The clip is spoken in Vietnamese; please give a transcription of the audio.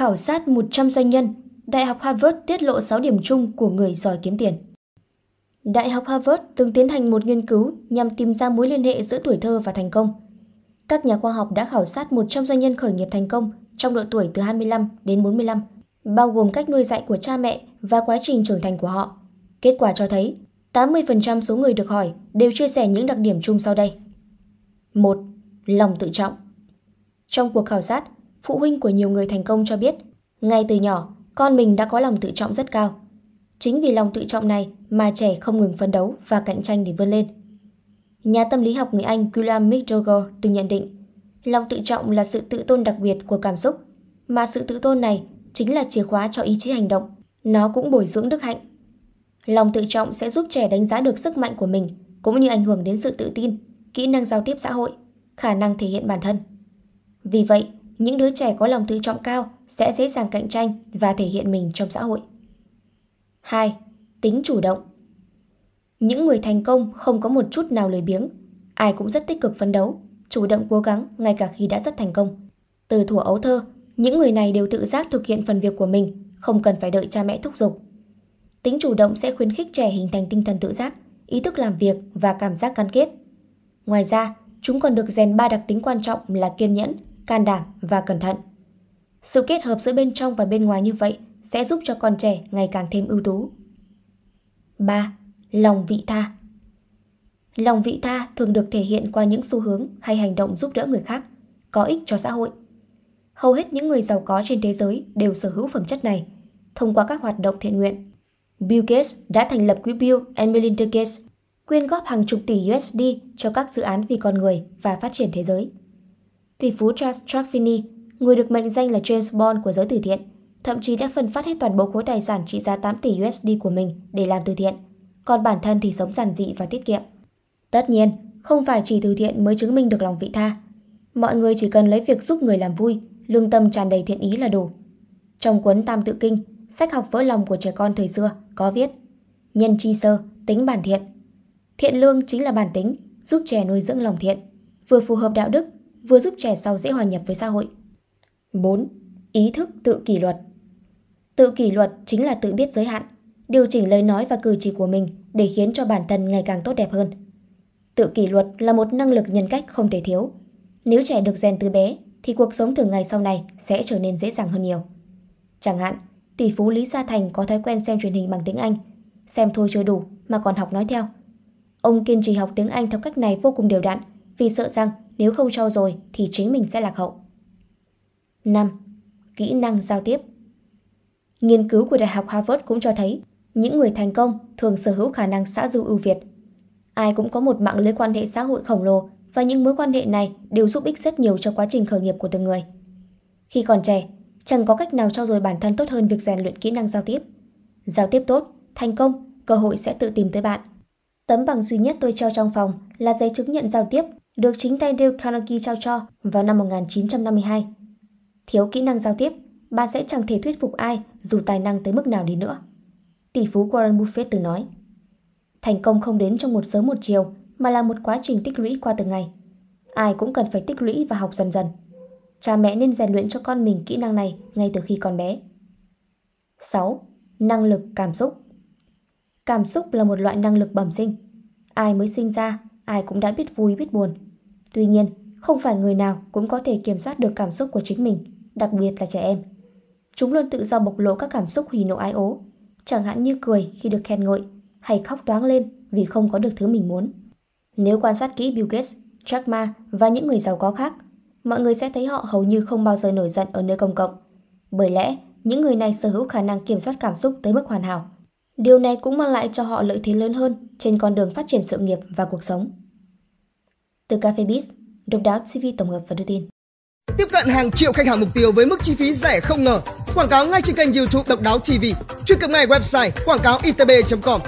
Khảo sát 100 doanh nhân, Đại học Harvard tiết lộ 6 điểm chung của người giỏi kiếm tiền. Đại học Harvard từng tiến hành một nghiên cứu nhằm tìm ra mối liên hệ giữa tuổi thơ và thành công. Các nhà khoa học đã khảo sát 100 doanh nhân khởi nghiệp thành công trong độ tuổi từ 25 đến 45, bao gồm cách nuôi dạy của cha mẹ và quá trình trưởng thành của họ. Kết quả cho thấy 80% số người được hỏi đều chia sẻ những đặc điểm chung sau đây. 1. Lòng tự trọng Trong cuộc khảo sát, phụ huynh của nhiều người thành công cho biết, ngay từ nhỏ, con mình đã có lòng tự trọng rất cao. Chính vì lòng tự trọng này mà trẻ không ngừng phấn đấu và cạnh tranh để vươn lên. Nhà tâm lý học người Anh William McDougall từng nhận định, lòng tự trọng là sự tự tôn đặc biệt của cảm xúc, mà sự tự tôn này chính là chìa khóa cho ý chí hành động. Nó cũng bồi dưỡng đức hạnh. Lòng tự trọng sẽ giúp trẻ đánh giá được sức mạnh của mình, cũng như ảnh hưởng đến sự tự tin, kỹ năng giao tiếp xã hội, khả năng thể hiện bản thân. Vì vậy, những đứa trẻ có lòng tự trọng cao sẽ dễ dàng cạnh tranh và thể hiện mình trong xã hội. 2. Tính chủ động Những người thành công không có một chút nào lười biếng, ai cũng rất tích cực phấn đấu, chủ động cố gắng ngay cả khi đã rất thành công. Từ thuở ấu thơ, những người này đều tự giác thực hiện phần việc của mình, không cần phải đợi cha mẹ thúc giục. Tính chủ động sẽ khuyến khích trẻ hình thành tinh thần tự giác, ý thức làm việc và cảm giác gắn kết. Ngoài ra, chúng còn được rèn ba đặc tính quan trọng là kiên nhẫn, can đảm và cẩn thận. Sự kết hợp giữa bên trong và bên ngoài như vậy sẽ giúp cho con trẻ ngày càng thêm ưu tú. 3. Lòng vị tha Lòng vị tha thường được thể hiện qua những xu hướng hay hành động giúp đỡ người khác, có ích cho xã hội. Hầu hết những người giàu có trên thế giới đều sở hữu phẩm chất này, thông qua các hoạt động thiện nguyện. Bill Gates đã thành lập quỹ Bill and Melinda Gates, quyên góp hàng chục tỷ USD cho các dự án vì con người và phát triển thế giới. Tỷ phú Charles Traffini, người được mệnh danh là James Bond của giới từ thiện, thậm chí đã phân phát hết toàn bộ khối tài sản trị giá 8 tỷ USD của mình để làm từ thiện, còn bản thân thì sống giản dị và tiết kiệm. Tất nhiên, không phải chỉ từ thiện mới chứng minh được lòng vị tha. Mọi người chỉ cần lấy việc giúp người làm vui, lương tâm tràn đầy thiện ý là đủ. Trong cuốn Tam Tự Kinh, sách học vỡ lòng của trẻ con thời xưa có viết Nhân chi sơ, tính bản thiện. Thiện lương chính là bản tính, giúp trẻ nuôi dưỡng lòng thiện, vừa phù hợp đạo đức, vừa giúp trẻ sau dễ hòa nhập với xã hội. 4. Ý thức tự kỷ luật Tự kỷ luật chính là tự biết giới hạn, điều chỉnh lời nói và cử chỉ của mình để khiến cho bản thân ngày càng tốt đẹp hơn. Tự kỷ luật là một năng lực nhân cách không thể thiếu. Nếu trẻ được rèn từ bé, thì cuộc sống thường ngày sau này sẽ trở nên dễ dàng hơn nhiều. Chẳng hạn, tỷ phú Lý Gia Thành có thói quen xem truyền hình bằng tiếng Anh, xem thôi chưa đủ mà còn học nói theo. Ông kiên trì học tiếng Anh theo cách này vô cùng đều đặn vì sợ rằng nếu không trau dồi thì chính mình sẽ lạc hậu. 5. Kỹ năng giao tiếp Nghiên cứu của Đại học Harvard cũng cho thấy những người thành công thường sở hữu khả năng xã giao ưu việt. Ai cũng có một mạng lưới quan hệ xã hội khổng lồ và những mối quan hệ này đều giúp ích rất nhiều cho quá trình khởi nghiệp của từng người. Khi còn trẻ, chẳng có cách nào trau dồi bản thân tốt hơn việc rèn luyện kỹ năng giao tiếp. Giao tiếp tốt, thành công, cơ hội sẽ tự tìm tới bạn. Tấm bằng duy nhất tôi treo trong phòng là giấy chứng nhận giao tiếp được chính tay Dale Carnegie trao cho vào năm 1952. Thiếu kỹ năng giao tiếp, bạn sẽ chẳng thể thuyết phục ai dù tài năng tới mức nào đi nữa. Tỷ phú Warren Buffett từng nói, thành công không đến trong một sớm một chiều mà là một quá trình tích lũy qua từng ngày. Ai cũng cần phải tích lũy và học dần dần. Cha mẹ nên rèn luyện cho con mình kỹ năng này ngay từ khi còn bé. 6. Năng lực cảm xúc Cảm xúc là một loại năng lực bẩm sinh. Ai mới sinh ra, ai cũng đã biết vui biết buồn. Tuy nhiên, không phải người nào cũng có thể kiểm soát được cảm xúc của chính mình, đặc biệt là trẻ em. Chúng luôn tự do bộc lộ các cảm xúc hỉ nộ ái ố, chẳng hạn như cười khi được khen ngợi hay khóc toáng lên vì không có được thứ mình muốn. Nếu quan sát kỹ Bill Gates, Jack Ma và những người giàu có khác, mọi người sẽ thấy họ hầu như không bao giờ nổi giận ở nơi công cộng. Bởi lẽ, những người này sở hữu khả năng kiểm soát cảm xúc tới mức hoàn hảo. Điều này cũng mang lại cho họ lợi thế lớn hơn trên con đường phát triển sự nghiệp và cuộc sống. Từ Cafe Biz, độc đáo TV tổng hợp và đưa tin. Tiếp cận hàng triệu khách hàng mục tiêu với mức chi phí rẻ không ngờ. Quảng cáo ngay trên kênh YouTube Độc Đáo TV. Truy cập ngay website quảng cáo itb.com